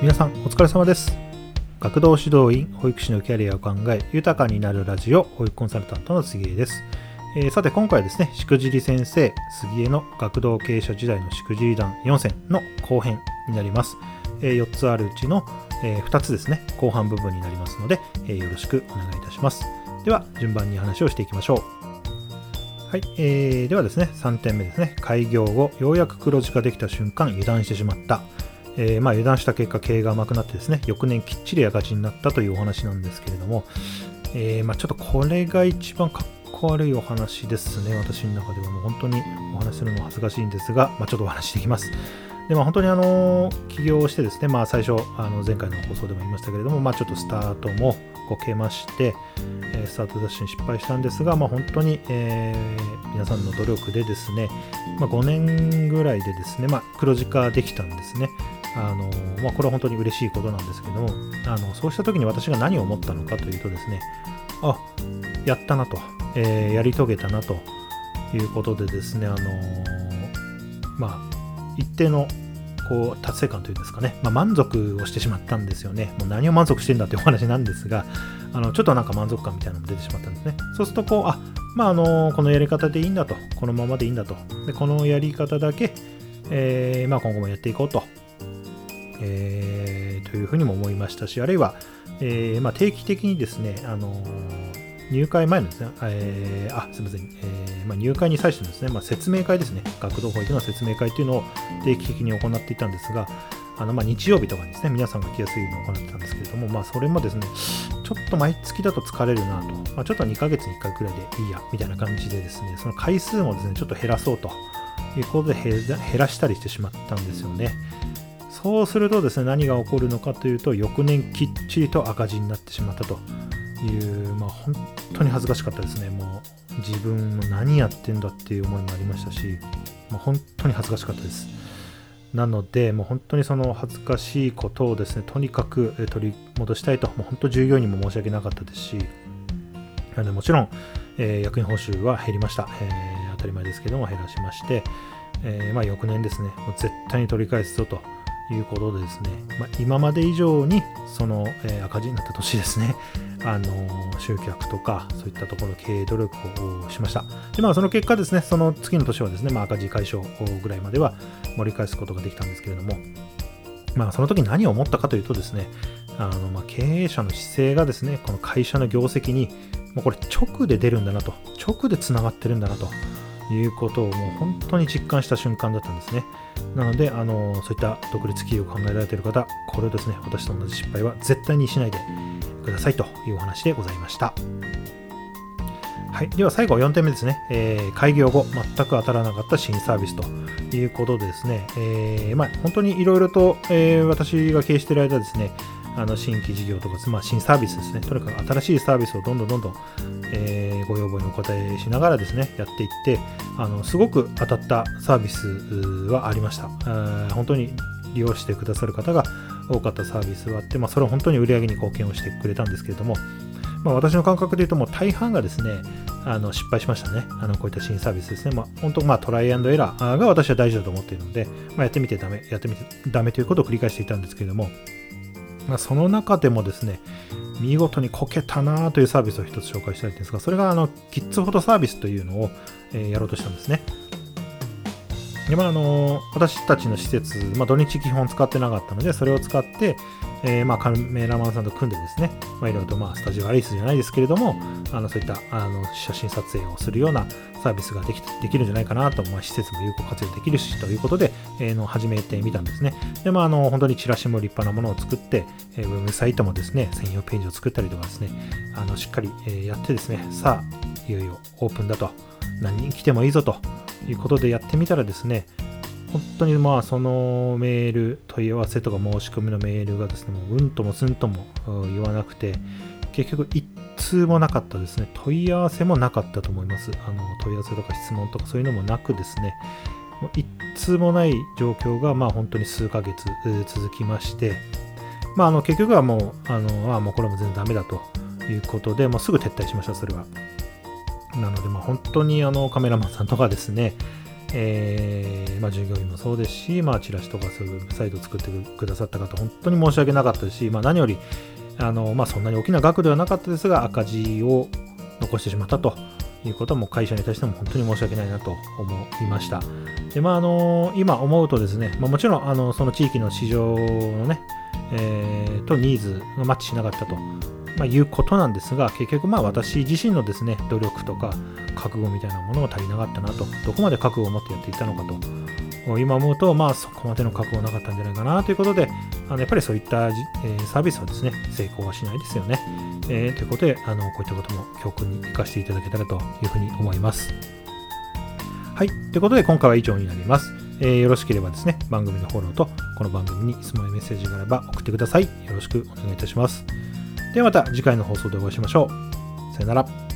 皆さんお疲れ様です。学童指導員保育士のキャリアを考え豊かになるラジオ保育コンサルタントの杉江です、えー、さて今回ですねしくじり先生杉江の学童経営者時代のしくじり団4選の後編になります、えー、4つあるうちの、えー、2つですね後半部分になりますので、えよろしくお願いいたします。では順番に話をしていきましょう。はい、えー、ではですね、3点目ですね。開業後、ようやく黒字ができた瞬間、油断してしまった。えー、まあ、油断した結果、経営が甘くなってですね、翌年きっちり赤字になったというお話なんですけれども、えー、まあ、ちょっとこれが一番かっこ悪いお話ですね、私の中では。もう本当にお話するのは恥ずかしいんですが、まあ、ちょっとお話していきます。でまあ、本当にあの起業してですね、まあ、最初あの前回の放送でも言いましたけれども、まあ、ちょっとスタートもこけまして、えスタートダッシュに失敗したんですが、まあ、本当に、えー、皆さんの努力でですね、まあ、5年ぐらいでですね、まあ、黒字化できたんですね。あのまあ、これは本当に嬉しいことなんですけどもあのそうした時に私が何を思ったのかというとですねあやったなと、えー、やり遂げたなということでですねあのまあ一定のこう達成感というんですかね、まあ、満足をしてしまったんですよね。もう何を満足してんだっていうお話なんですが、あのちょっとなんか満足感みたいなのも出てしまったんですね。そうするとこう、あまああのこのやり方でいいんだと、このままでいいんだと、でこのやり方だけ、えー、まあ、今後もやっていこうと、えー、というふうにも思いましたし、あるいは、えー、まあ、定期的にですね、あの入会前のですね、えー、あ、すみません、えー、まあ、入会に際してですね、まあ、説明会ですね、学童保育の説明会というのを定期的に行っていたんですが、あのまあ日曜日とかにですね、皆さんが来やすいのを行ってたんですけれども、まあ、それもですね、ちょっと毎月だと疲れるなと、まあ、ちょっと2ヶ月に1回くらいでいいや、みたいな感じでですね、その回数もですね、ちょっと減らそうということで減らしたりしてしまったんですよね。そうするとですね、何が起こるのかというと、翌年きっちりと赤字になってしまったという、まあ、本当に恥ずかしかったですね。もう自分も何やってんだっていう思いもありましたし、まあ、本当に恥ずかしかったです。なので、もう本当にその恥ずかしいことをですね、とにかく取り戻したいと、もう本当従業員にも申し訳なかったですし、なのでもちろん、えー、役員報酬は減りました、えー、当たり前ですけども減らしまして、えー、まあ、翌年ですね、もう絶対に取り返すぞということでですね、まあ、今まで以上にその、えー、赤字になった年ですね、あのー、集客とかそういったところ経営努力をしました。で、まあその結果ですね、その次の年はですね、まあ、赤字解消ぐらいまでは盛り返すことができたんですけれども、まあその時何を思ったかというとですね、あのまあ経営者の姿勢がですね、この会社の業績に、もうこれ直で出るんだなと、直でつながってるんだなということをもう本当に実感した瞬間だったんですね。なので、あのそういった独立企業を考えられている方、これをですね、私と同じ失敗は絶対にしないでくださいというお話でございました。はい、では最後4点目ですね、えー、開業後全く当たらなかった新サービスということでですね、えー、まあ、本当にいろいろと、えー、私が経営している間ですね、あの新規事業とか、まあ、新サービスですね、とにかく新しいサービスをどんどんどんどん、え、ご要望にお答えしながらですね、やっていって、あのすごく当たったサービスはありました。本当に利用してくださる方が多かったサービスはあって、まあ、それは本当に売り上げに貢献をしてくれたんですけれども、まあ、私の感覚で言うともう大半がですね、あの失敗しましたね。あのこういった新サービスですね。まあ、本当、まあ、トライアンドエラーが私は大事だと思っているので、まあ、やってみてダメ、やってみてダメということを繰り返していたんですけれども、まあ、その中でもですね、見事にこけたなというサービスを一つ紹介したいんですが、それがあのキッズフォトサービスというのを、えー、やろうとしたんですね。でまあ、あの私たちの施設、まあ、土日基本使ってなかったので、それを使って、えー、まあ、カメラマンさんと組んでですね、まあ、いろいろと、まあ、スタジオアリスじゃないですけれども、あのそういったあの写真撮影をするようなサービスができできるんじゃないかなと、まあ、施設も有効活用できるしということで、えー、の始めてみたんですね。で、まあ、あの本当にチラシも立派なものを作って、えー、ウェブサイトもですね、専用ページを作ったりとかですね、あのしっかり、え、やってですね、さあ、いよいよオープンだと、何人来てもいいぞと。いうことでやってみたらですね、本当にまあそのメール問い合わせとか申し込みのメールがですねもううんともすんとも言わなくて結局一通もなかったですね。問い合わせもなかったと思います。あの問い合わせとか質問とかそういうのもなくですね。もう一通もない状況がまあ本当に数ヶ月続きましてまああの結局はもうあのあもうこれも全然ダメだということでもうすぐ撤退しましたそれは。なのでまあ本当にあのカメラマンさんとかですね えーまあ、従業員もそうですし、まあ、チラシとかそういうサイトを作ってくださった方、本当に申し訳なかったですし、まあ、何よりあの、まあ、そんなに大きな額ではなかったですが、赤字を残してしまったということも会社に対しても本当に申し訳ないなと思いました。で、まあ、あの今思うとですね、まあ、もちろんあのその地域の市場のね、えー、とニーズがマッチしなかったと、まあ、いうことなんですが、結局まあ私自身のですね、努力とか覚悟みたいなものが足りなかったなと、どこまで覚悟を持ってやっていたのかと、今思うと、まあそこまでの覚悟なかったんじゃないかなということで、あのやっぱりそういった、え、サービスはですね、成功はしないですよね。えー、ということで、あのこういったことも教訓に生かしていただけたらというふうに思います。はい。ということで、今回は以上になります。えー、よろしければですね、番組のフォローと、この番組に質問やメッセージがあれば送ってください。よろしくお願いいたします。ではまた次回の放送でお会いしましょう。さよなら。